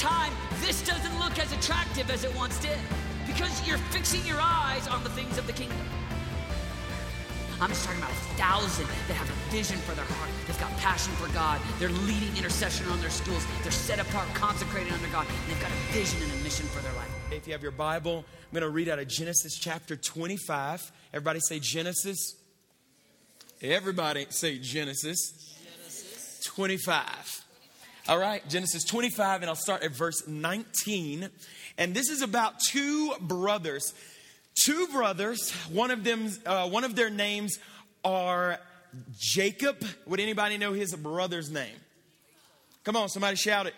time, this doesn't look as attractive as it once did because you're fixing your eyes on the things of the kingdom. I'm just talking about a thousand that have a vision for their heart. They've got passion for God. They're leading intercession on their schools. They're set apart, consecrated under God. They've got a vision and a mission for their life. If you have your Bible, I'm going to read out of Genesis chapter 25. Everybody say Genesis. Everybody say Genesis. Genesis. 25. All right, Genesis 25, and I'll start at verse 19. And this is about two brothers two brothers. One of them, uh, one of their names are Jacob. Would anybody know his brother's name? Come on, somebody shout it.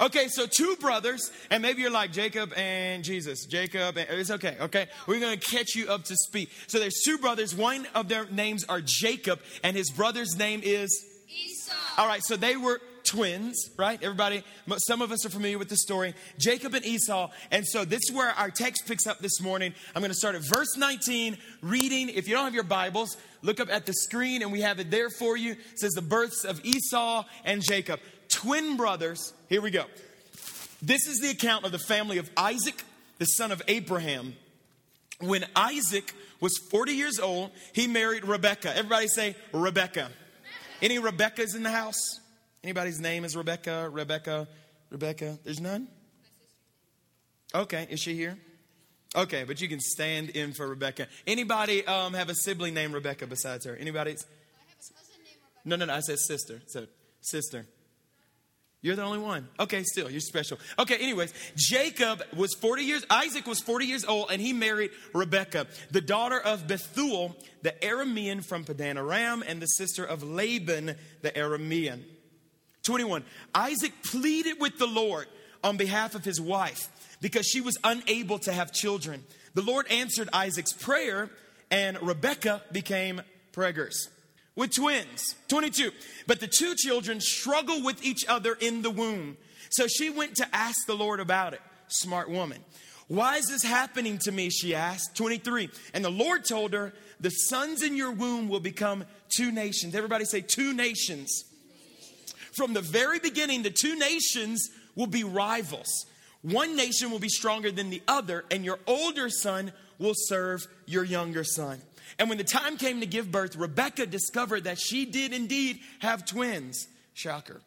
Okay, so two brothers, and maybe you're like Jacob and Jesus. Jacob, and, it's okay, okay? We're gonna catch you up to speed. So there's two brothers. One of their names are Jacob, and his brother's name is Esau. All right, so they were twins, right? Everybody, some of us are familiar with the story. Jacob and Esau. And so this is where our text picks up this morning. I'm going to start at verse 19, reading. If you don't have your Bibles, look up at the screen and we have it there for you. It says the births of Esau and Jacob, twin brothers. Here we go. This is the account of the family of Isaac, the son of Abraham. When Isaac was 40 years old, he married Rebekah. Everybody say Rebekah. Any Rebekahs in the house? Anybody's name is Rebecca? Rebecca? Rebecca? There's none? Okay, is she here? Okay, but you can stand in for Rebecca. Anybody um, have a sibling named Rebecca besides her? Anybody? I have a cousin named Rebecca. No, no, no. I said sister. So sister. You're the only one. Okay, still, you're special. Okay, anyways, Jacob was 40 years, Isaac was 40 years old, and he married Rebekah, the daughter of Bethuel, the Aramean from Padan Aram, and the sister of Laban, the Aramean. 21. Isaac pleaded with the Lord on behalf of his wife because she was unable to have children. The Lord answered Isaac's prayer, and Rebekah became preggers with twins. 22. But the two children struggle with each other in the womb. So she went to ask the Lord about it. Smart woman. Why is this happening to me? She asked. 23. And the Lord told her, The sons in your womb will become two nations. Everybody say, two nations. From the very beginning, the two nations will be rivals. One nation will be stronger than the other, and your older son will serve your younger son. And when the time came to give birth, Rebecca discovered that she did indeed have twins. Shocker.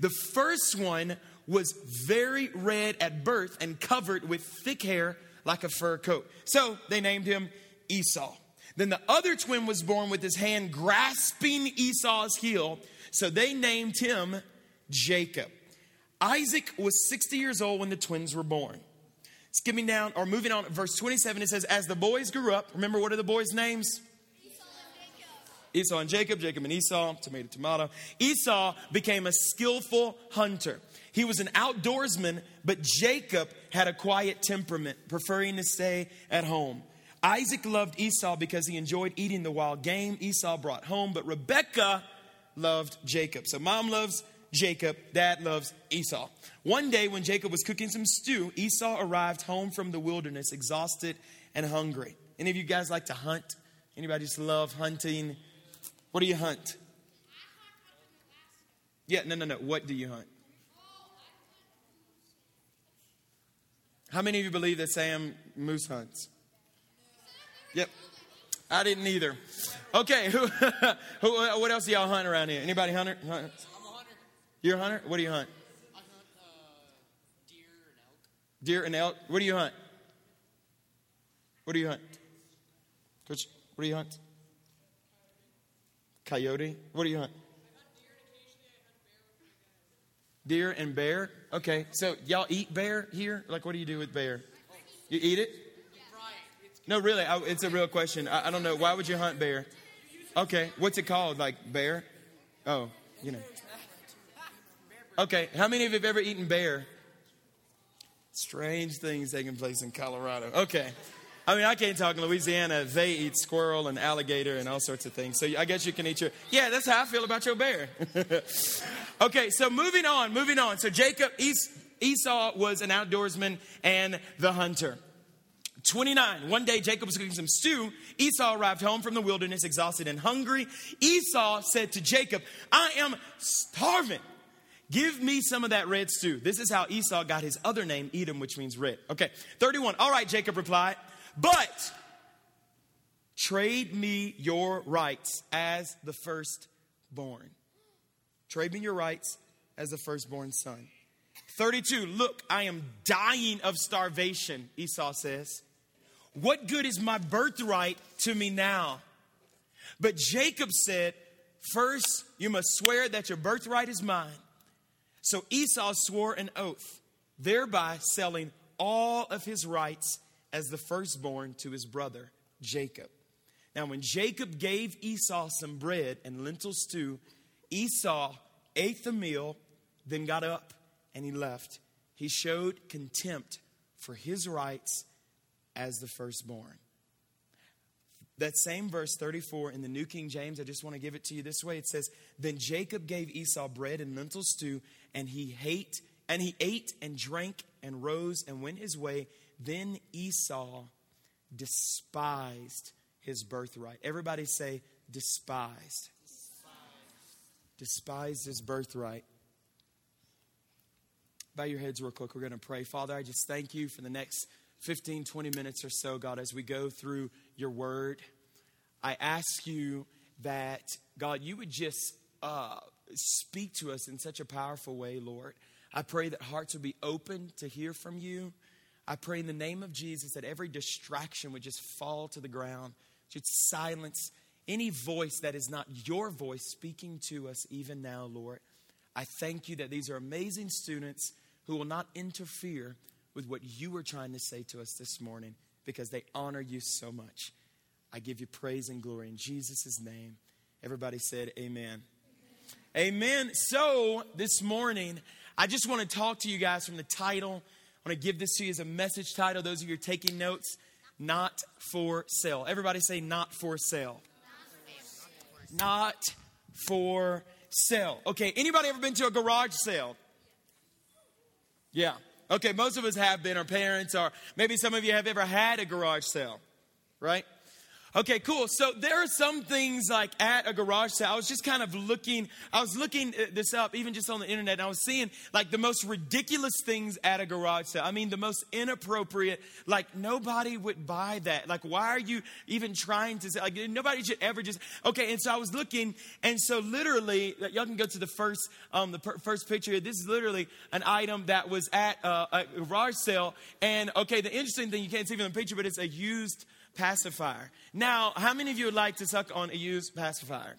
The first one was very red at birth and covered with thick hair like a fur coat. So they named him Esau. Then the other twin was born with his hand grasping Esau's heel so they named him Jacob. Isaac was 60 years old when the twins were born. Skipping down or moving on, verse 27, it says, As the boys grew up, remember what are the boys' names? Esau and Jacob, Jacob and Esau, tomato, tomato. Esau became a skillful hunter. He was an outdoorsman, but Jacob had a quiet temperament, preferring to stay at home. Isaac loved Esau because he enjoyed eating the wild game Esau brought home, but Rebekah loved Jacob. So mom loves Jacob, dad loves Esau. One day when Jacob was cooking some stew, Esau arrived home from the wilderness exhausted and hungry. Any of you guys like to hunt? Anybody just love hunting? What do you hunt? Yeah, no, no, no. What do you hunt? How many of you believe that Sam moose hunts? Yep. I didn't either. Okay, who, who, what else do y'all hunt around here? Anybody hunter? I'm a hunter. You're a hunter? What do you hunt? I hunt uh, deer and elk. Deer and elk. What do you hunt? What do you hunt? Coach, what do you hunt? Coyote. What do you hunt? Deer and bear. Deer and bear. Okay, so y'all eat bear here? Like, what do you do with bear? You eat it? No, really, I, it's a real question. I, I don't know. Why would you hunt bear? Okay, what's it called? Like bear? Oh, you know. Okay, how many of you have ever eaten bear? Strange things taking place in Colorado. Okay. I mean, I can't talk in Louisiana. They eat squirrel and alligator and all sorts of things. So I guess you can eat your. Yeah, that's how I feel about your bear. okay, so moving on, moving on. So Jacob, Esau was an outdoorsman and the hunter. 29. One day Jacob was cooking some stew. Esau arrived home from the wilderness, exhausted and hungry. Esau said to Jacob, I am starving. Give me some of that red stew. This is how Esau got his other name, Edom, which means red. Okay, 31. All right, Jacob replied, but trade me your rights as the firstborn. Trade me your rights as the firstborn son. 32. Look, I am dying of starvation, Esau says. What good is my birthright to me now? But Jacob said, First, you must swear that your birthright is mine. So Esau swore an oath, thereby selling all of his rights as the firstborn to his brother, Jacob. Now, when Jacob gave Esau some bread and lentil stew, Esau ate the meal, then got up and he left. He showed contempt for his rights as the firstborn. That same verse 34 in the New King James, I just want to give it to you this way. It says, Then Jacob gave Esau bread and lentil stew, and he ate, and he ate and drank and rose and went his way. Then Esau despised his birthright. Everybody say, despised. Despised his birthright. Bow your heads real quick. We're going to pray. Father, I just thank you for the next 15, 20 minutes or so, God, as we go through your word. I ask you that, God, you would just uh, speak to us in such a powerful way, Lord. I pray that hearts would be open to hear from you. I pray in the name of Jesus that every distraction would just fall to the ground, just silence any voice that is not your voice speaking to us even now, Lord. I thank you that these are amazing students who will not interfere with what you were trying to say to us this morning because they honor you so much. I give you praise and glory in Jesus' name. Everybody said, Amen. Amen. So, this morning, I just want to talk to you guys from the title. I want to give this to you as a message title. Those of you are taking notes, not for sale. Everybody say, not for sale. Not for sale. Okay, anybody ever been to a garage sale? Yeah. Okay, most of us have been, our parents, or maybe some of you have ever had a garage sale, right? Okay, cool. So there are some things like at a garage sale. I was just kind of looking, I was looking this up even just on the internet, and I was seeing like the most ridiculous things at a garage sale. I mean, the most inappropriate, like nobody would buy that. Like, why are you even trying to like, nobody should ever just, okay. And so I was looking, and so literally, y'all can go to the first, um, the per- first picture. This is literally an item that was at uh, a garage sale. And okay, the interesting thing, you can't see from the picture, but it's a used pacifier. Now, how many of you would like to suck on a used pacifier?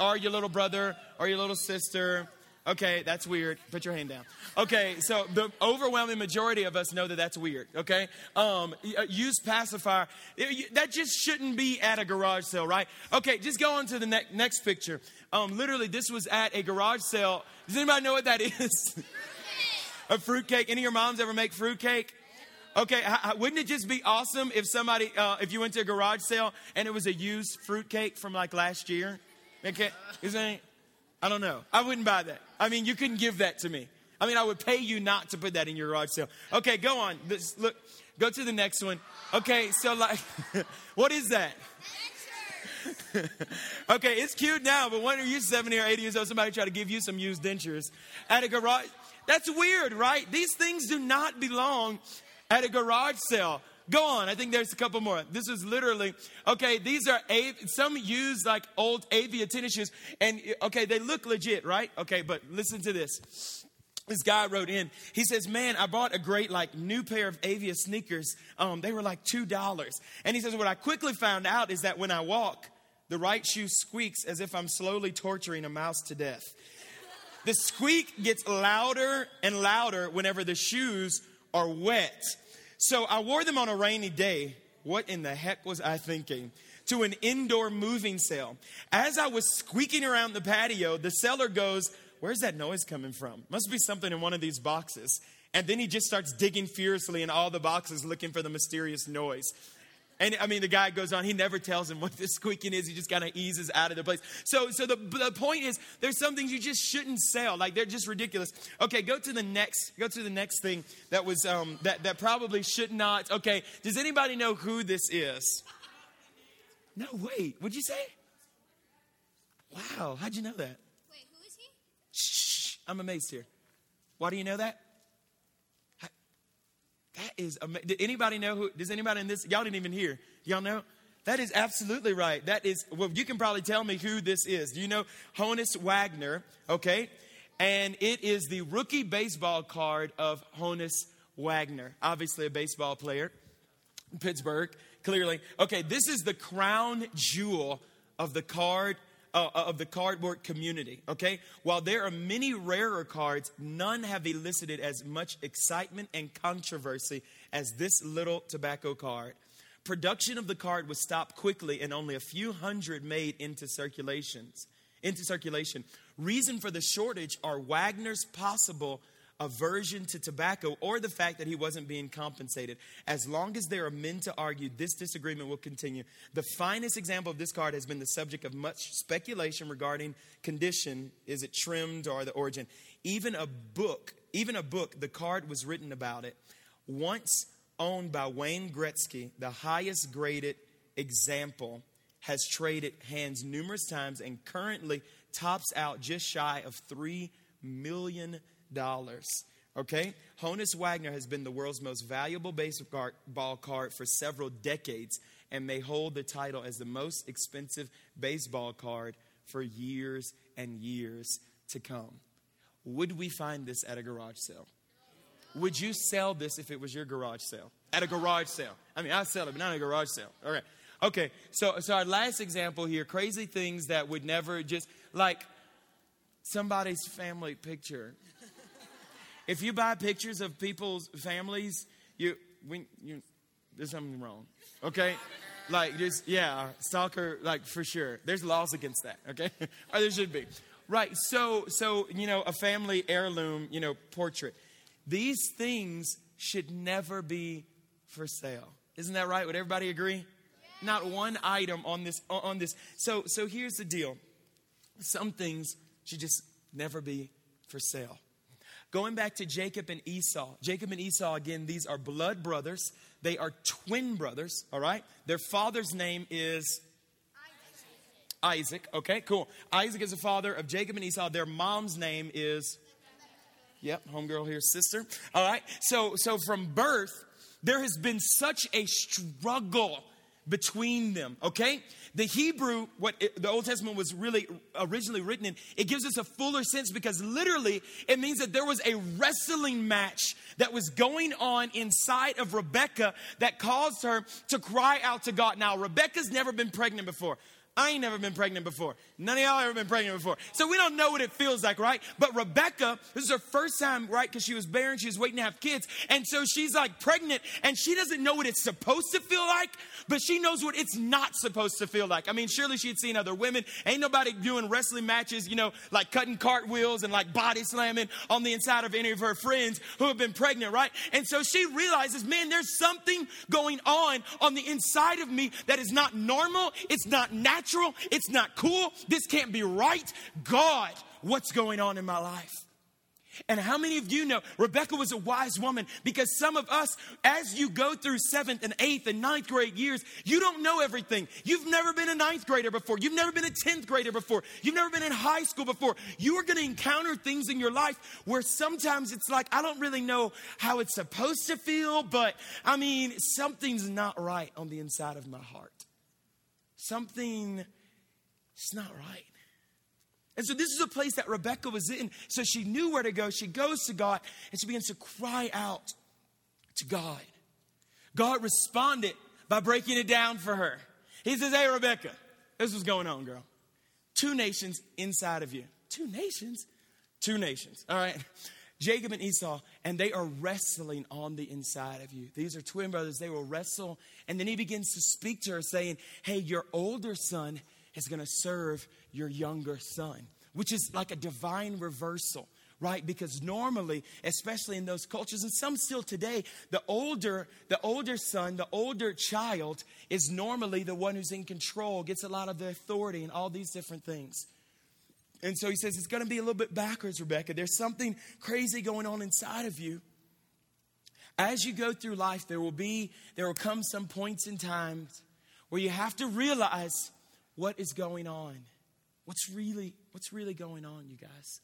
Or your little brother or your little sister? Okay, that's weird. Put your hand down. Okay, so the overwhelming majority of us know that that's weird. Okay, um, used pacifier that just shouldn't be at a garage sale, right? Okay, just go on to the ne- next picture. Um, literally, this was at a garage sale. Does anybody know what that is? a fruitcake. Any of your moms ever make fruitcake? Okay, wouldn't it just be awesome if somebody, uh, if you went to a garage sale and it was a used fruitcake from like last year? Okay, isn't it? I don't know. I wouldn't buy that. I mean, you couldn't give that to me. I mean, I would pay you not to put that in your garage sale. Okay, go on. This, look, go to the next one. Okay, so like, what is that? okay, it's cute now, but when are you 70 or 80 years old, somebody try to give you some used dentures at a garage? That's weird, right? These things do not belong at a garage sale. Go on. I think there's a couple more. This is literally, okay, these are, some use like old Avia tennis shoes. And, okay, they look legit, right? Okay, but listen to this. This guy wrote in. He says, "Man, I bought a great like new pair of Avia sneakers. Um, they were like two dollars." And he says, "What I quickly found out is that when I walk, the right shoe squeaks as if I'm slowly torturing a mouse to death. The squeak gets louder and louder whenever the shoes are wet. So I wore them on a rainy day. What in the heck was I thinking? To an indoor moving sale. As I was squeaking around the patio, the seller goes, Where's that noise coming from? Must be something in one of these boxes. And then he just starts digging fiercely in all the boxes looking for the mysterious noise. And I mean, the guy goes on, he never tells him what the squeaking is. He just kind of eases out of the place. So, so the, the point is, there's some things you just shouldn't sell. Like, they're just ridiculous. Okay, go to the next, go to the next thing that was, um, that, that probably should not. Okay, does anybody know who this is? No, wait, what'd you say? Wow, how'd you know that? Wait, who is he? Shh. I'm amazed here. Why do you know that? That is amazing. Did anybody know who? Does anybody in this? Y'all didn't even hear. Y'all know? That is absolutely right. That is, well, you can probably tell me who this is. Do you know Honus Wagner? Okay. And it is the rookie baseball card of Honus Wagner. Obviously, a baseball player. Pittsburgh, clearly. Okay, this is the crown jewel of the card uh, of the cardboard community. Okay, while there are many rarer cards, none have elicited as much excitement and controversy as this little tobacco card. Production of the card was stopped quickly, and only a few hundred made into circulations. Into circulation. Reason for the shortage are Wagner's possible aversion to tobacco or the fact that he wasn't being compensated. As long as there are men to argue, this disagreement will continue. The finest example of this card has been the subject of much speculation regarding condition. Is it trimmed or the origin? Even a book, even a book, the card was written about it. Once owned by Wayne Gretzky, the highest graded example has traded hands numerous times and currently tops out just shy of $3 million. Okay? Honus Wagner has been the world's most valuable baseball card for several decades and may hold the title as the most expensive baseball card for years and years to come. Would we find this at a garage sale? Would you sell this if it was your garage sale? At a garage sale. I mean, I sell it, but not at a garage sale. All right. Okay, so, so our last example here crazy things that would never just, like somebody's family picture if you buy pictures of people's families, you, we, you there's something wrong. Okay? Like just yeah, stalker like for sure. There's laws against that, okay? or there should be. Right. So so, you know, a family heirloom, you know, portrait. These things should never be for sale. Isn't that right? Would everybody agree? Not one item on this on this. So so here's the deal. Some things should just never be for sale. Going back to Jacob and Esau. Jacob and Esau, again, these are blood brothers. They are twin brothers, all right? Their father's name is Isaac. Okay, cool. Isaac is the father of Jacob and Esau. Their mom's name is Yep, homegirl here, sister. All right. So so from birth, there has been such a struggle between them, okay? The Hebrew, what it, the Old Testament was really originally written in, it gives us a fuller sense because literally it means that there was a wrestling match that was going on inside of Rebecca that caused her to cry out to God. Now, Rebecca's never been pregnant before. I ain't never been pregnant before. None of y'all ever been pregnant before. So we don't know what it feels like, right? But Rebecca, this is her first time, right? Because she was barren, she was waiting to have kids. And so she's like pregnant and she doesn't know what it's supposed to feel like, but she knows what it's not supposed to feel like. I mean, surely she'd seen other women. Ain't nobody doing wrestling matches, you know, like cutting cartwheels and like body slamming on the inside of any of her friends who have been pregnant, right? And so she realizes, man, there's something going on on the inside of me that is not normal. It's not natural natural. It's not cool. This can't be right. God, what's going on in my life? And how many of you know Rebecca was a wise woman? Because some of us, as you go through seventh and eighth and ninth grade years, you don't know everything. You've never been a ninth grader before. You've never been a tenth grader before. You've never been in high school before. You are going to encounter things in your life where sometimes it's like, I don't really know how it's supposed to feel, but I mean, something's not right on the inside of my heart something it's not right. And so this is a place that Rebecca was in. So she knew where to go. She goes to God and she begins to cry out to God. God responded by breaking it down for her. He says, Hey, Rebecca, this is going on, girl. Two nations inside of you. Two nations? Two nations. All right. Jacob and Esau, and they are wrestling on the inside of you. These are twin brothers. They will wrestle. And then he begins to speak to her, saying, Hey, your older son is going to serve your younger son, which is like a divine reversal right because normally especially in those cultures and some still today the older the older son the older child is normally the one who's in control gets a lot of the authority and all these different things and so he says, It's going to be a little bit backwards, Rebecca. There's something crazy going on inside of you. As you go through life, there will be, there will come some points in times where you have to realize what is going on. What's really, what's really going on, you guys?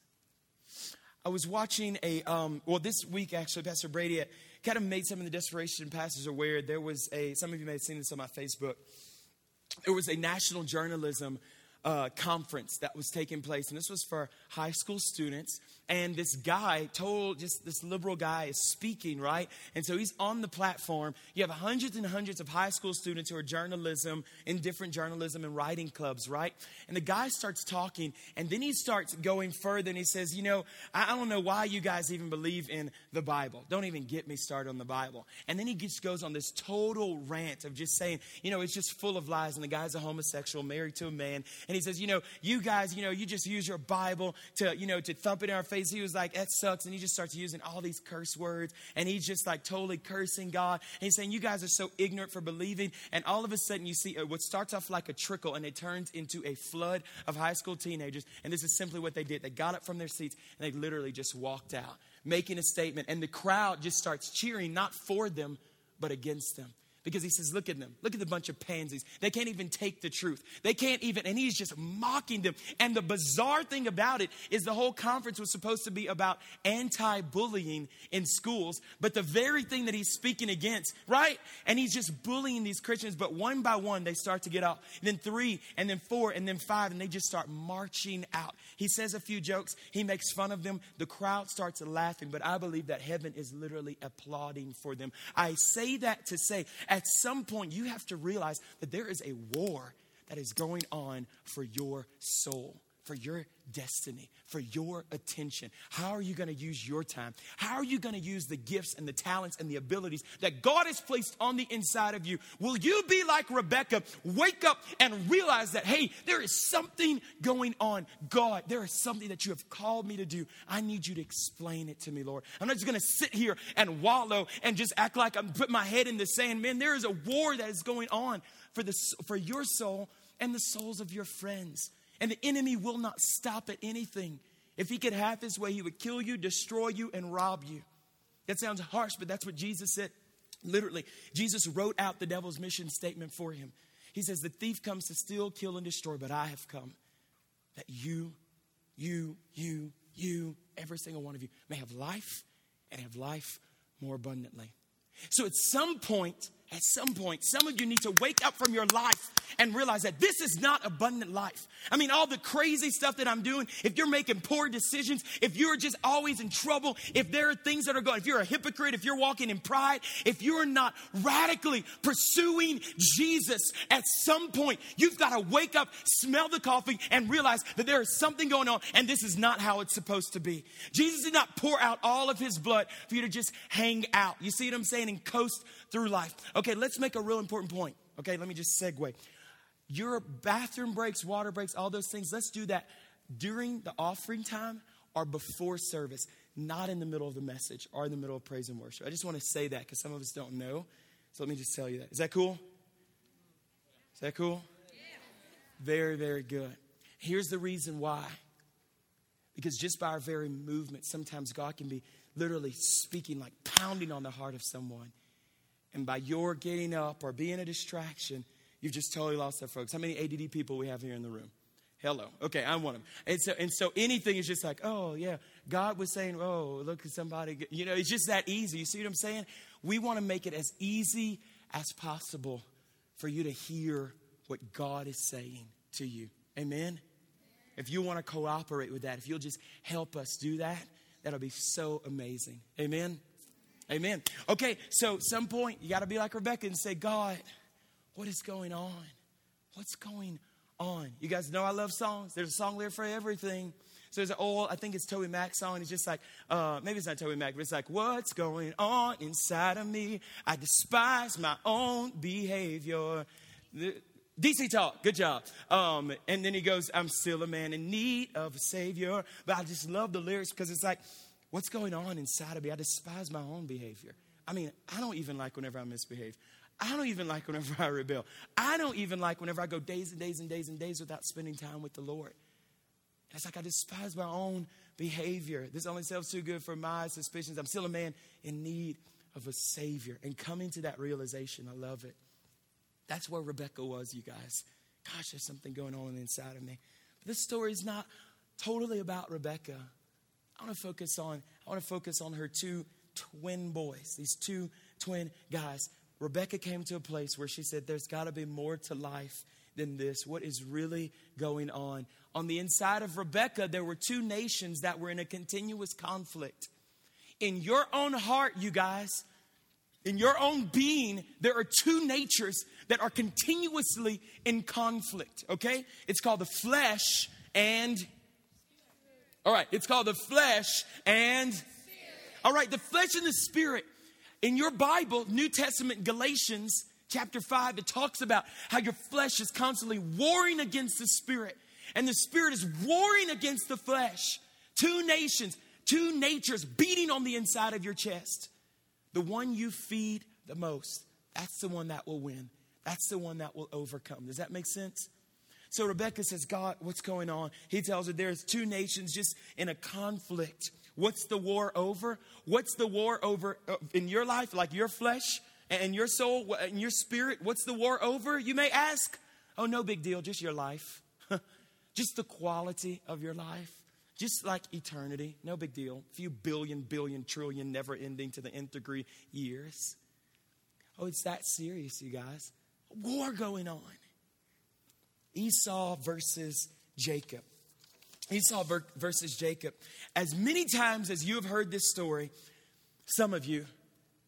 I was watching a, um, well, this week actually, Pastor Brady kind of made some of the desperation pastors aware. There was a, some of you may have seen this on my Facebook. There was a national journalism uh, conference that was taking place, and this was for high school students. And this guy told, just this liberal guy is speaking, right? And so he's on the platform. You have hundreds and hundreds of high school students who are journalism in different journalism and writing clubs, right? And the guy starts talking, and then he starts going further, and he says, You know, I, I don't know why you guys even believe in the Bible. Don't even get me started on the Bible. And then he just goes on this total rant of just saying, You know, it's just full of lies, and the guy's a homosexual, married to a man. And he says, You know, you guys, you know, you just use your Bible to, you know, to thump it in our face. He was like, That sucks. And he just starts using all these curse words, and he's just like totally cursing God. And he's saying, You guys are so ignorant for believing. And all of a sudden, you see uh, what starts off like a trickle, and it turns into a flood of high school teenagers. And this is simply what they did. They got up from their seats, and they literally just walked out, making a statement. And the crowd just starts cheering, not for them, but against them. Because he says, Look at them. Look at the bunch of pansies. They can't even take the truth. They can't even, and he's just mocking them. And the bizarre thing about it is the whole conference was supposed to be about anti bullying in schools, but the very thing that he's speaking against, right? And he's just bullying these Christians, but one by one they start to get out. And then three, and then four, and then five, and they just start marching out. He says a few jokes, he makes fun of them. The crowd starts laughing, but I believe that heaven is literally applauding for them. I say that to say, at some point, you have to realize that there is a war that is going on for your soul, for your destiny, for your attention. How are you going to use your time? How are you going to use the gifts and the talents and the abilities that God has placed on the inside of you? Will you be like Rebecca? Wake up and realize that, hey, there is something going on. God, there is something that you have called me to do. I need you to explain it to me, Lord. I'm not just going to sit here and wallow and just act like I'm putting my head in the sand. Man, there is a war that is going on for, the, for your soul and the souls of your friends. And the enemy will not stop at anything. If he could have his way, he would kill you, destroy you, and rob you. That sounds harsh, but that's what Jesus said. Literally, Jesus wrote out the devil's mission statement for him. He says, The thief comes to steal, kill, and destroy, but I have come that you, you, you, you, every single one of you may have life and have life more abundantly. So at some point, at some point, some of you need to wake up from your life and realize that this is not abundant life. I mean, all the crazy stuff that I'm doing, if you're making poor decisions, if you're just always in trouble, if there are things that are going, if you're a hypocrite, if you're walking in pride, if you're not radically pursuing Jesus, at some point, you've got to wake up, smell the coffee, and realize that there is something going on, and this is not how it's supposed to be. Jesus did not pour out all of his blood for you to just hang out. You see what I'm saying? And coast through life. Okay, let's make a real important point. Okay, let me just segue. Your bathroom breaks, water breaks, all those things, let's do that during the offering time or before service, not in the middle of the message or in the middle of praise and worship. I just want to say that because some of us don't know. So let me just tell you that. Is that cool? Is that cool? Very, very good. Here's the reason why. Because just by our very movement, sometimes God can be literally speaking, like pounding on the heart of someone. And by your getting up or being a distraction, you've just totally lost that folks. How many ADD people we have here in the room? Hello. Okay, I'm one of them. And so, and so anything is just like, oh, yeah. God was saying, oh, look at somebody. You know, it's just that easy. You see what I'm saying? We want to make it as easy as possible for you to hear what God is saying to you. Amen? If you want to cooperate with that, if you'll just help us do that, that'll be so amazing. Amen? Amen. Okay, so some point you got to be like Rebecca and say, God, what is going on? What's going on? You guys know I love songs. There's a song there for everything. So there's an old, I think it's TobyMac song. It's just like, uh, maybe it's not TobyMac, but it's like, what's going on inside of me? I despise my own behavior. DC Talk, good job. Um, and then he goes, I'm still a man in need of a savior. But I just love the lyrics because it's like, what's going on inside of me? I despise my own behavior. I mean, I don't even like whenever I misbehave. I don't even like whenever I rebel. I don't even like whenever I go days and days and days and days without spending time with the Lord. And it's like I despise my own behavior. This only serves too good for my suspicions. I'm still a man in need of a Savior. And coming to that realization, I love it. That's where Rebecca was, you guys. Gosh, there's something going on inside of me. But this story is not totally about Rebecca. I want to focus on I want to focus on her two twin boys, these two twin guys. Rebecca came to a place where she said, There's got to be more to life than this. What is really going on? On the inside of Rebecca, there were two nations that were in a continuous conflict. In your own heart, you guys, in your own being, there are two natures that are continuously in conflict, okay? It's called the flesh and. All right, it's called the flesh and. All right, the flesh and the spirit. In your Bible, New Testament, Galatians chapter 5, it talks about how your flesh is constantly warring against the spirit, and the spirit is warring against the flesh. Two nations, two natures beating on the inside of your chest. The one you feed the most, that's the one that will win. That's the one that will overcome. Does that make sense? So Rebecca says, God, what's going on? He tells her there's two nations just in a conflict. What's the war over? What's the war over uh, in your life, like your flesh and your soul and your spirit? What's the war over? You may ask. Oh, no big deal, just your life. just the quality of your life. Just like eternity, no big deal. A few billion, billion, trillion, never ending to the nth degree years. Oh, it's that serious, you guys. War going on. Esau versus Jacob. Esau versus Jacob. As many times as you have heard this story, some of you,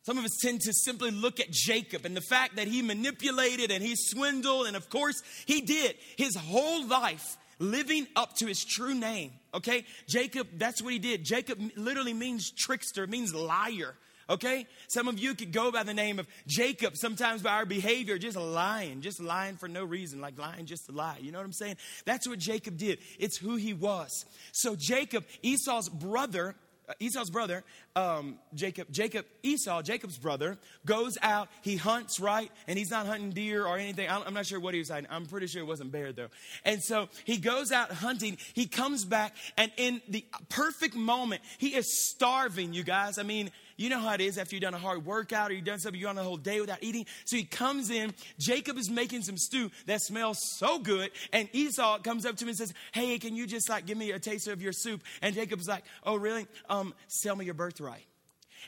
some of us tend to simply look at Jacob and the fact that he manipulated and he swindled, and of course he did his whole life living up to his true name. Okay? Jacob, that's what he did. Jacob literally means trickster, means liar. Okay? Some of you could go by the name of Jacob, sometimes by our behavior, just lying, just lying for no reason, like lying just to lie. You know what I'm saying? That's what Jacob did. It's who he was. So Jacob, Esau's brother, uh, Esau's brother, um, Jacob, Jacob, Esau, Jacob's brother, goes out. He hunts, right? And he's not hunting deer or anything. I'm not sure what he was hunting. I'm pretty sure it wasn't bear, though. And so he goes out hunting. He comes back, and in the perfect moment, he is starving, you guys. I mean, you know how it is after you've done a hard workout or you've done something, you're on a whole day without eating. So he comes in. Jacob is making some stew that smells so good. And Esau comes up to him and says, Hey, can you just like give me a taster of your soup? And Jacob's like, Oh, really? Um, sell me your birthright.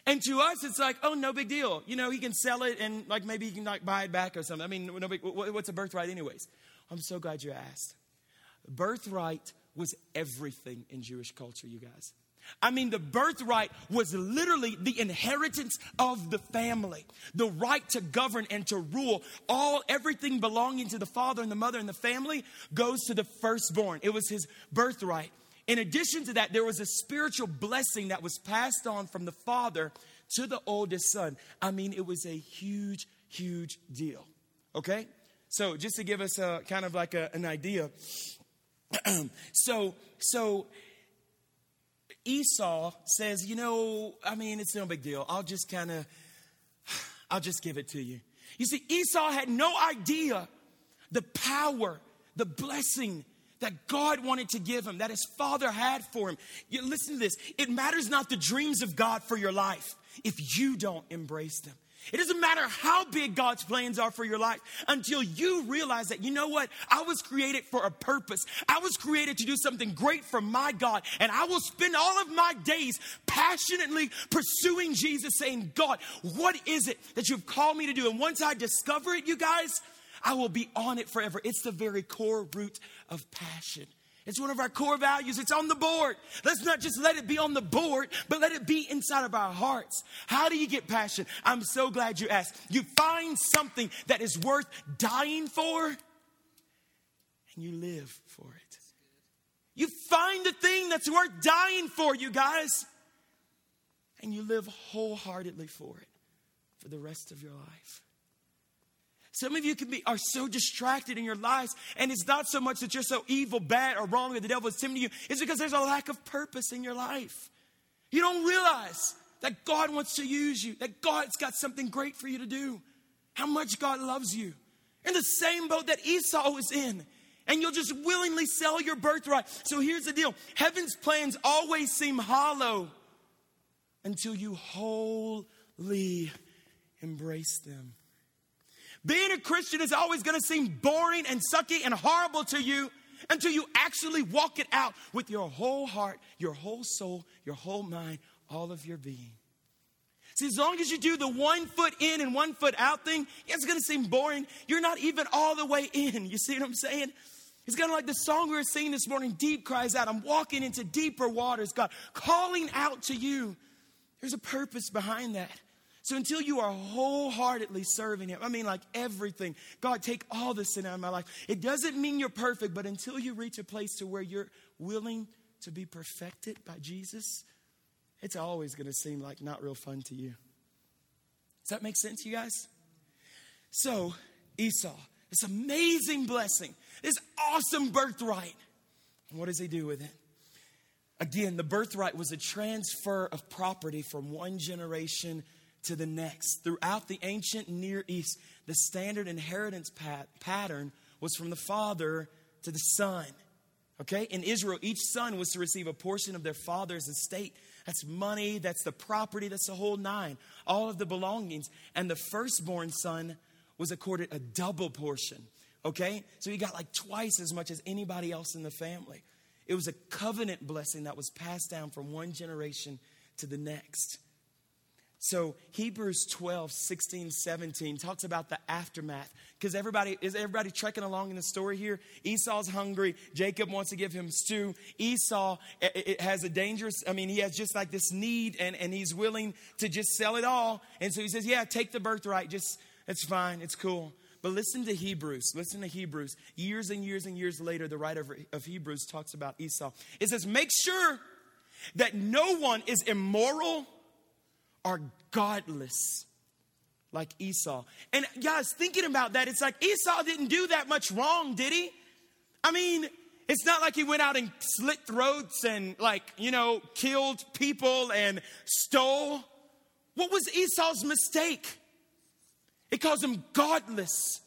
And to us, it's like, oh, no big deal. You know, he can sell it and like maybe he can like buy it back or something. I mean, no big, what's a birthright, anyways? I'm so glad you asked. Birthright was everything in Jewish culture, you guys. I mean, the birthright was literally the inheritance of the family, the right to govern and to rule. All, everything belonging to the father and the mother and the family goes to the firstborn. It was his birthright. In addition to that, there was a spiritual blessing that was passed on from the father to the oldest son. I mean, it was a huge, huge deal. Okay? So, just to give us a kind of like a, an idea. so, so Esau says, You know, I mean, it's no big deal. I'll just kind of, I'll just give it to you. You see, Esau had no idea the power, the blessing that God wanted to give him, that his father had for him. You, listen to this it matters not the dreams of God for your life if you don't embrace them. It doesn't matter how big God's plans are for your life until you realize that, you know what? I was created for a purpose. I was created to do something great for my God. And I will spend all of my days passionately pursuing Jesus, saying, God, what is it that you've called me to do? And once I discover it, you guys, I will be on it forever. It's the very core root of passion. It's one of our core values. It's on the board. Let's not just let it be on the board, but let it be inside of our hearts. How do you get passion? I'm so glad you asked. You find something that is worth dying for, and you live for it. You find the thing that's worth dying for, you guys, and you live wholeheartedly for it for the rest of your life. Some of you can be are so distracted in your lives, and it's not so much that you're so evil, bad, or wrong, that the devil is tempting you. It's because there's a lack of purpose in your life. You don't realize that God wants to use you, that God's got something great for you to do, how much God loves you. In the same boat that Esau was in. And you'll just willingly sell your birthright. So here's the deal heaven's plans always seem hollow until you wholly embrace them. Being a Christian is always going to seem boring and sucky and horrible to you until you actually walk it out with your whole heart, your whole soul, your whole mind, all of your being. See, as long as you do the one foot in and one foot out thing, it's gonna seem boring. You're not even all the way in. You see what I'm saying? It's kind of like the song we were singing this morning Deep cries out, I'm walking into deeper waters, God, calling out to you. There's a purpose behind that. So until you are wholeheartedly serving Him, I mean, like everything, God, take all the sin out of my life. It doesn't mean you're perfect, but until you reach a place to where you're willing to be perfected by Jesus, it's always going to seem like not real fun to you. Does that make sense, you guys? So, Esau, this amazing blessing, this awesome birthright. And what does he do with it? Again, the birthright was a transfer of property from one generation to the next. Throughout the ancient Near East, the standard inheritance pat- pattern was from the father to the son. Okay? In Israel, each son was to receive a portion of their father's estate. That's money, that's the property, that's the whole nine, all of the belongings. And the firstborn son was accorded a double portion. Okay? So he got like twice as much as anybody else in the family. It was a covenant blessing that was passed down from one generation to the next. So Hebrews 12, 16, 17 talks about the aftermath. Because everybody, is everybody trekking along in the story here? Esau's hungry. Jacob wants to give him stew. Esau it, has a dangerous, I mean, he has just like this need and, and he's willing to just sell it all. And so he says, yeah, take the birthright. Just, it's fine. It's cool. But listen to Hebrews. Listen to Hebrews. Years and years and years later, the writer of Hebrews talks about Esau. It says, make sure that no one is immoral are godless like Esau. And guys, thinking about that, it's like Esau didn't do that much wrong, did he? I mean, it's not like he went out and slit throats and, like, you know, killed people and stole. What was Esau's mistake? It calls him godless.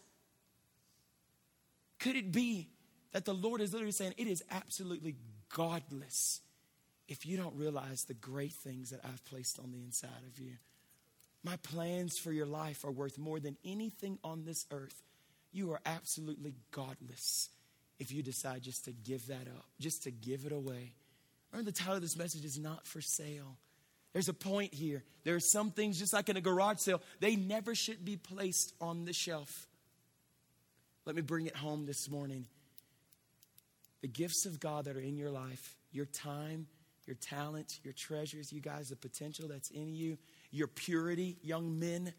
Could it be that the Lord is literally saying it is absolutely godless if you don't realize the great things that I've placed on the inside of you. My plans for your life are worth more than anything on this earth. You are absolutely godless if you decide just to give that up, just to give it away. Remember, the title of this message is not for sale. There's a point here. There are some things, just like in a garage sale, they never should be placed on the shelf. Let me bring it home this morning. The gifts of God that are in your life, your time, your talents, your treasures, you guys, the potential that's in you, your purity, young men,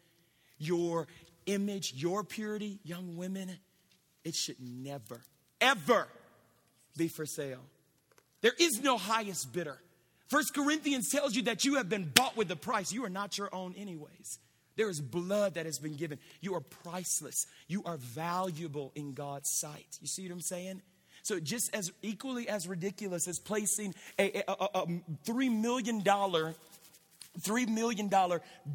your image, your purity, young women, it should never, ever be for sale. There is no highest bidder. First Corinthians tells you that you have been bought with a price. You are not your own, anyways. There is blood that has been given. You are priceless. You are valuable in God's sight. You see what I'm saying? So, just as equally as ridiculous as placing a, a, a, a $3 million $3 million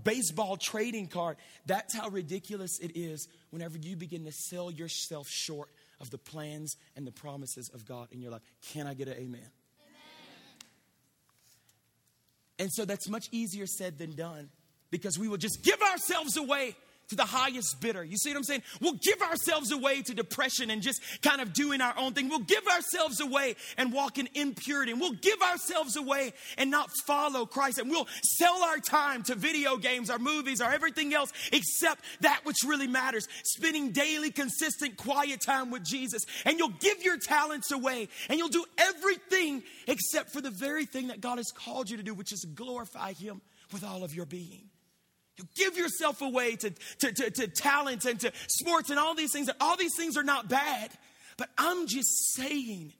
baseball trading card. That's how ridiculous it is whenever you begin to sell yourself short of the plans and the promises of God in your life. Can I get an amen? amen? And so that's much easier said than done because we will just give ourselves away to the highest bidder. You see what I'm saying? We'll give ourselves away to depression and just kind of doing our own thing. We'll give ourselves away and walk in impurity. And we'll give ourselves away and not follow Christ. And we'll sell our time to video games, our movies, or everything else except that which really matters. Spending daily, consistent, quiet time with Jesus. And you'll give your talents away and you'll do everything except for the very thing that God has called you to do, which is glorify Him with all of your being. You give yourself away to, to, to, to talent and to sports and all these things. All these things are not bad. But I'm just saying,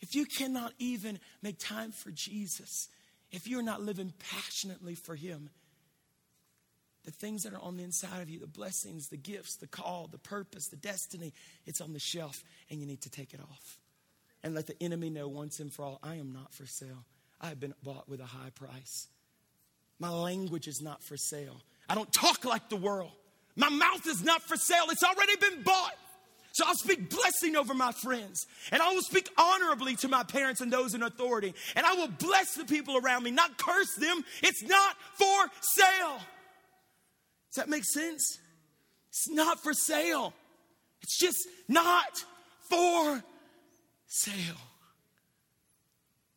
if you cannot even make time for Jesus, if you're not living passionately for Him, the things that are on the inside of you, the blessings, the gifts, the call, the purpose, the destiny, it's on the shelf and you need to take it off. And let the enemy know once and for all I am not for sale. I have been bought with a high price. My language is not for sale. I don't talk like the world. My mouth is not for sale. It's already been bought. So I'll speak blessing over my friends. And I will speak honorably to my parents and those in authority. And I will bless the people around me, not curse them. It's not for sale. Does that make sense? It's not for sale. It's just not for sale.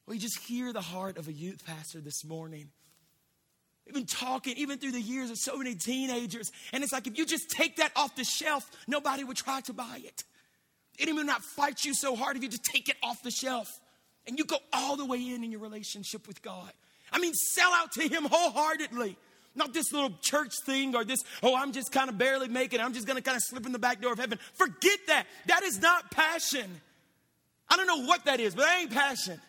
Well, you just hear the heart of a youth pastor this morning. We've been talking even through the years of so many teenagers, and it's like if you just take that off the shelf, nobody would try to buy it. It will not fight you so hard if you just take it off the shelf and you go all the way in in your relationship with God. I mean, sell out to Him wholeheartedly. Not this little church thing or this, oh, I'm just kind of barely making it. I'm just going to kind of slip in the back door of heaven. Forget that. That is not passion. I don't know what that is, but that ain't passion.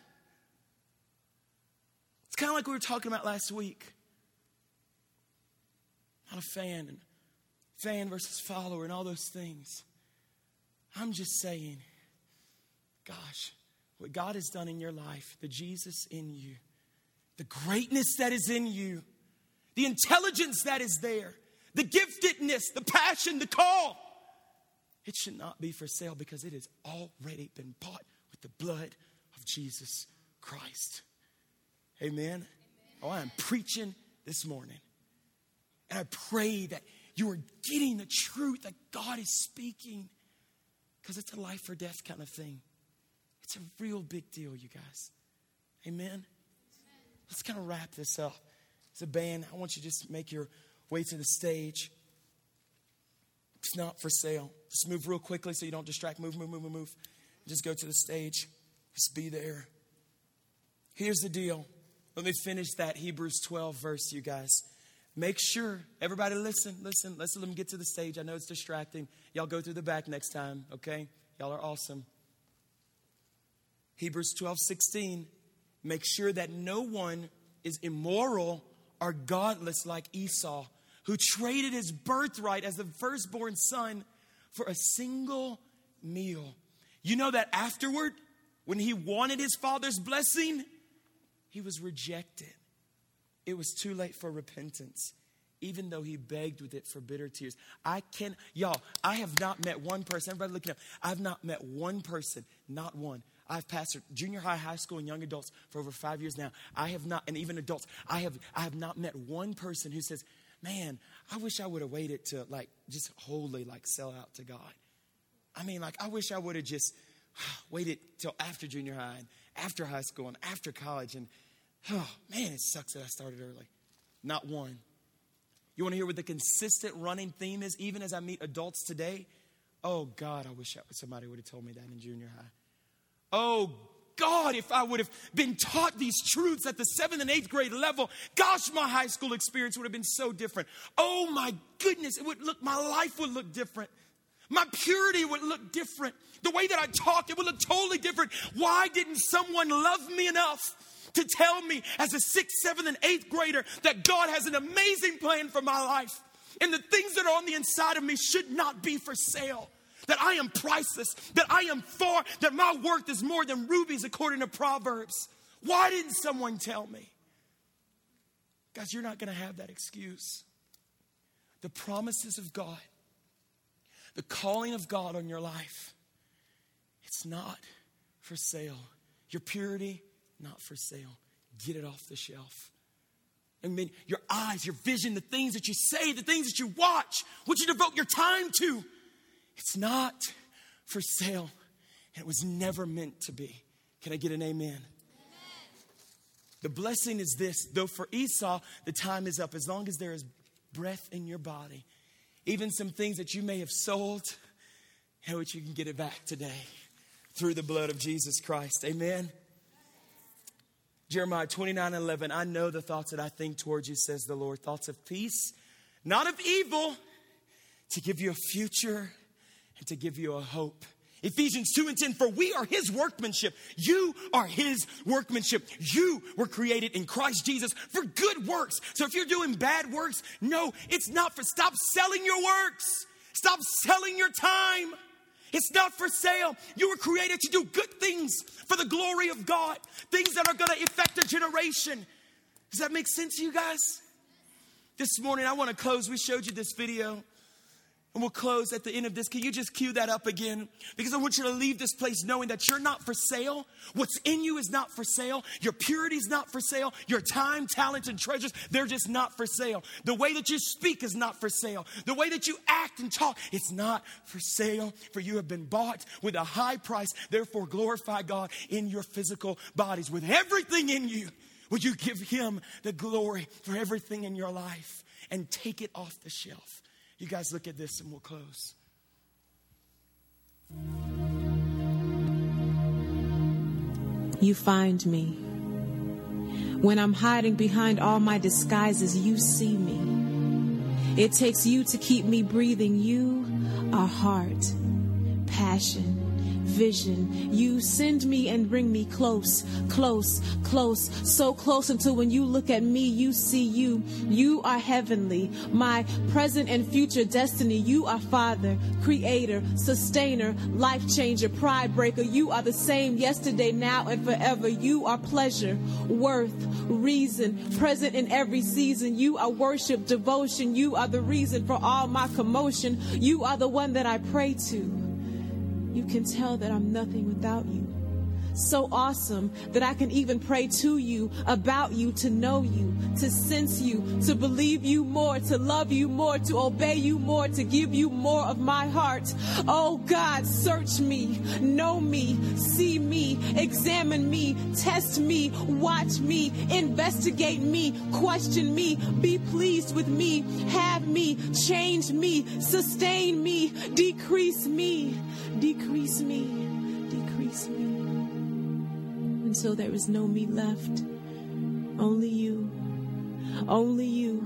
It's kind of like we were talking about last week. Not a fan and fan versus follower and all those things. I'm just saying, gosh, what God has done in your life, the Jesus in you, the greatness that is in you, the intelligence that is there, the giftedness, the passion, the call. It should not be for sale because it has already been bought with the blood of Jesus Christ. Amen. Amen. Oh, I'm preaching this morning. I pray that you are getting the truth that God is speaking because it's a life or death kind of thing. It's a real big deal, you guys. Amen. Let's kind of wrap this up. As a band, I want you to just make your way to the stage. It's not for sale. Just move real quickly so you don't distract. Move, move, move, move, move. Just go to the stage. Just be there. Here's the deal. Let me finish that Hebrews 12 verse, you guys. Make sure, everybody listen, listen, let's let them get to the stage. I know it's distracting. Y'all go through the back next time, okay? Y'all are awesome. Hebrews 12, 16. Make sure that no one is immoral or godless like Esau, who traded his birthright as the firstborn son for a single meal. You know that afterward, when he wanted his father's blessing, he was rejected. It was too late for repentance, even though he begged with it for bitter tears. I can, y'all, I have not met one person, everybody looking up, I've not met one person, not one. I've pastored junior high, high school, and young adults for over five years now. I have not, and even adults, I have, I have not met one person who says, man, I wish I would have waited to like just wholly like sell out to God. I mean, like, I wish I would have just waited till after junior high and after high school and after college and Oh, man, it sucks that I started early. Not one. You want to hear what the consistent running theme is, even as I meet adults today? Oh, God, I wish somebody would have told me that in junior high. Oh, God, if I would have been taught these truths at the seventh and eighth grade level, gosh, my high school experience would have been so different. Oh, my goodness, it would look, my life would look different. My purity would look different. The way that I talked, it would look totally different. Why didn't someone love me enough to tell me as a sixth, seventh, and eighth grader that God has an amazing plan for my life. And the things that are on the inside of me should not be for sale. That I am priceless, that I am far, that my worth is more than rubies according to Proverbs. Why didn't someone tell me? Guys, you're not going to have that excuse. The promises of God, the calling of God on your life, it's not for sale. Your purity, not for sale. Get it off the shelf. I mean, your eyes, your vision, the things that you say, the things that you watch, what you devote your time to, it's not for sale. And it was never meant to be. Can I get an amen? amen? The blessing is this though for Esau, the time is up. As long as there is breath in your body, even some things that you may have sold, how? You can get it back today through the blood of Jesus Christ. Amen. Jeremiah 29 11, I know the thoughts that I think towards you, says the Lord, thoughts of peace, not of evil, to give you a future and to give you a hope. Ephesians 2 and 10, for we are his workmanship. You are his workmanship. You were created in Christ Jesus for good works. So if you're doing bad works, no, it's not for, stop selling your works. Stop selling your time. It's not for sale. You were created to do good things for the glory of God, things that are going to affect a generation. Does that make sense to you guys? This morning, I want to close. We showed you this video. And we'll close at the end of this. Can you just cue that up again? Because I want you to leave this place knowing that you're not for sale. What's in you is not for sale. Your purity is not for sale. Your time, talents, and treasures, they're just not for sale. The way that you speak is not for sale. The way that you act and talk, it's not for sale. For you have been bought with a high price. Therefore, glorify God in your physical bodies. With everything in you, would you give Him the glory for everything in your life and take it off the shelf? You guys look at this and we'll close. You find me. When I'm hiding behind all my disguises, you see me. It takes you to keep me breathing. You are heart, passion, vision. You send me and bring me close, close, close, so close until when you look at me, you see you. You are heavenly, my present and future destiny. You are Father, Creator, Sustainer, Life Changer, Pride Breaker. You are the same yesterday, now, and forever. You are pleasure, worth, reason, present in every season. You are worship, devotion. You are the reason for all my commotion. You are the one that I pray to you can tell that I'm nothing without you. So awesome that I can even pray to you, about you, to know you, to sense you, to believe you more, to love you more, to obey you more, to give you more of my heart. Oh God, search me, know me, see me, examine me, test me, watch me, investigate me, question me, be pleased with me, have me, change me, sustain me, decrease me, decrease me, decrease me until there is no me left. Only you, only you,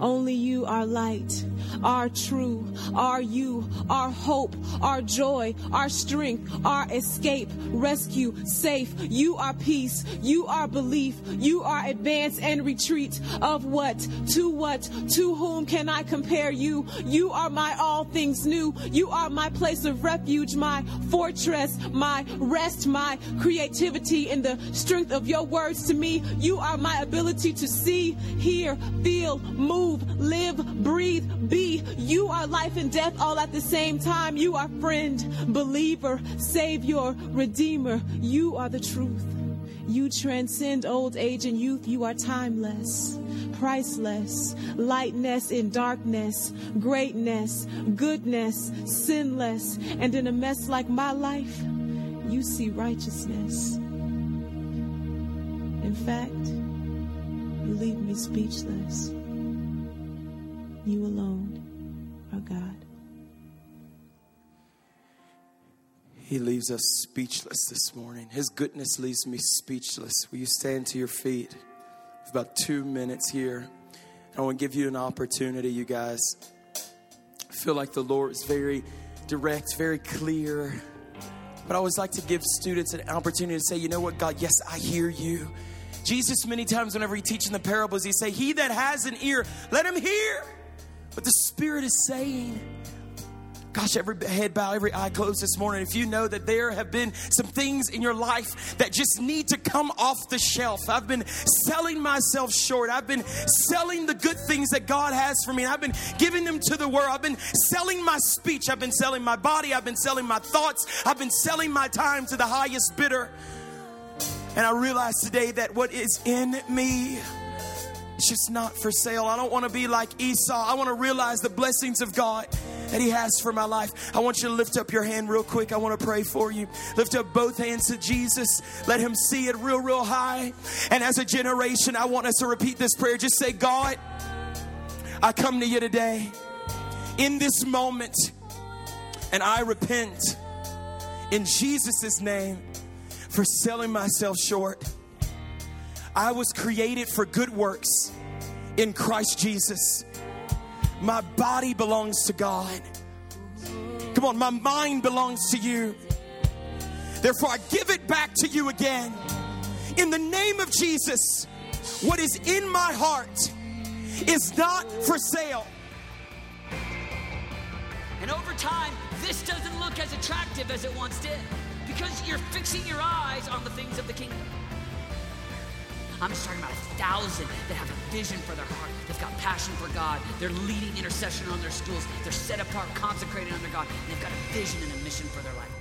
only you are light our true, our you, our hope, our joy, our strength, our escape, rescue, safe. You are peace. You are belief. You are advance and retreat. Of what? To what? To whom can I compare you? You are my all things new. You are my place of refuge, my fortress, my rest, my creativity in the strength of your words to me. You are my ability to see, hear, feel, move, live, breathe, be you are life and death all at the same time. You are friend, believer, savior, redeemer. You are the truth. You transcend old age and youth. You are timeless, priceless, lightness in darkness, greatness, goodness, sinless. And in a mess like my life, you see righteousness. In fact, you leave me speechless. You alone He leaves us speechless this morning. His goodness leaves me speechless. Will you stand to your feet? It's about two minutes here. I want to give you an opportunity, you guys. I feel like the Lord is very direct, very clear. But I always like to give students an opportunity to say, you know what, God, yes, I hear you. Jesus, many times, whenever he teaches the parables, he say, He that has an ear, let him hear. But the Spirit is saying, Gosh, every head bow, every eye closed this morning. If you know that there have been some things in your life that just need to come off the shelf, I've been selling myself short. I've been selling the good things that God has for me. I've been giving them to the world. I've been selling my speech. I've been selling my body. I've been selling my thoughts. I've been selling my time to the highest bidder. And I realize today that what is in me it's just not for sale. I don't want to be like Esau. I want to realize the blessings of God that He has for my life. I want you to lift up your hand real quick. I want to pray for you. Lift up both hands to Jesus. Let Him see it real, real high. And as a generation, I want us to repeat this prayer. Just say, God, I come to you today in this moment and I repent in Jesus' name for selling myself short. I was created for good works in Christ Jesus. My body belongs to God. Come on, my mind belongs to you. Therefore, I give it back to you again. In the name of Jesus, what is in my heart is not for sale. And over time, this doesn't look as attractive as it once did because you're fixing your eyes on the things of the kingdom. I'm just talking about a thousand that have a vision for their heart. They've got passion for God. They're leading intercession on their schools. They're set apart, consecrated under God. They've got a vision and a mission for their life.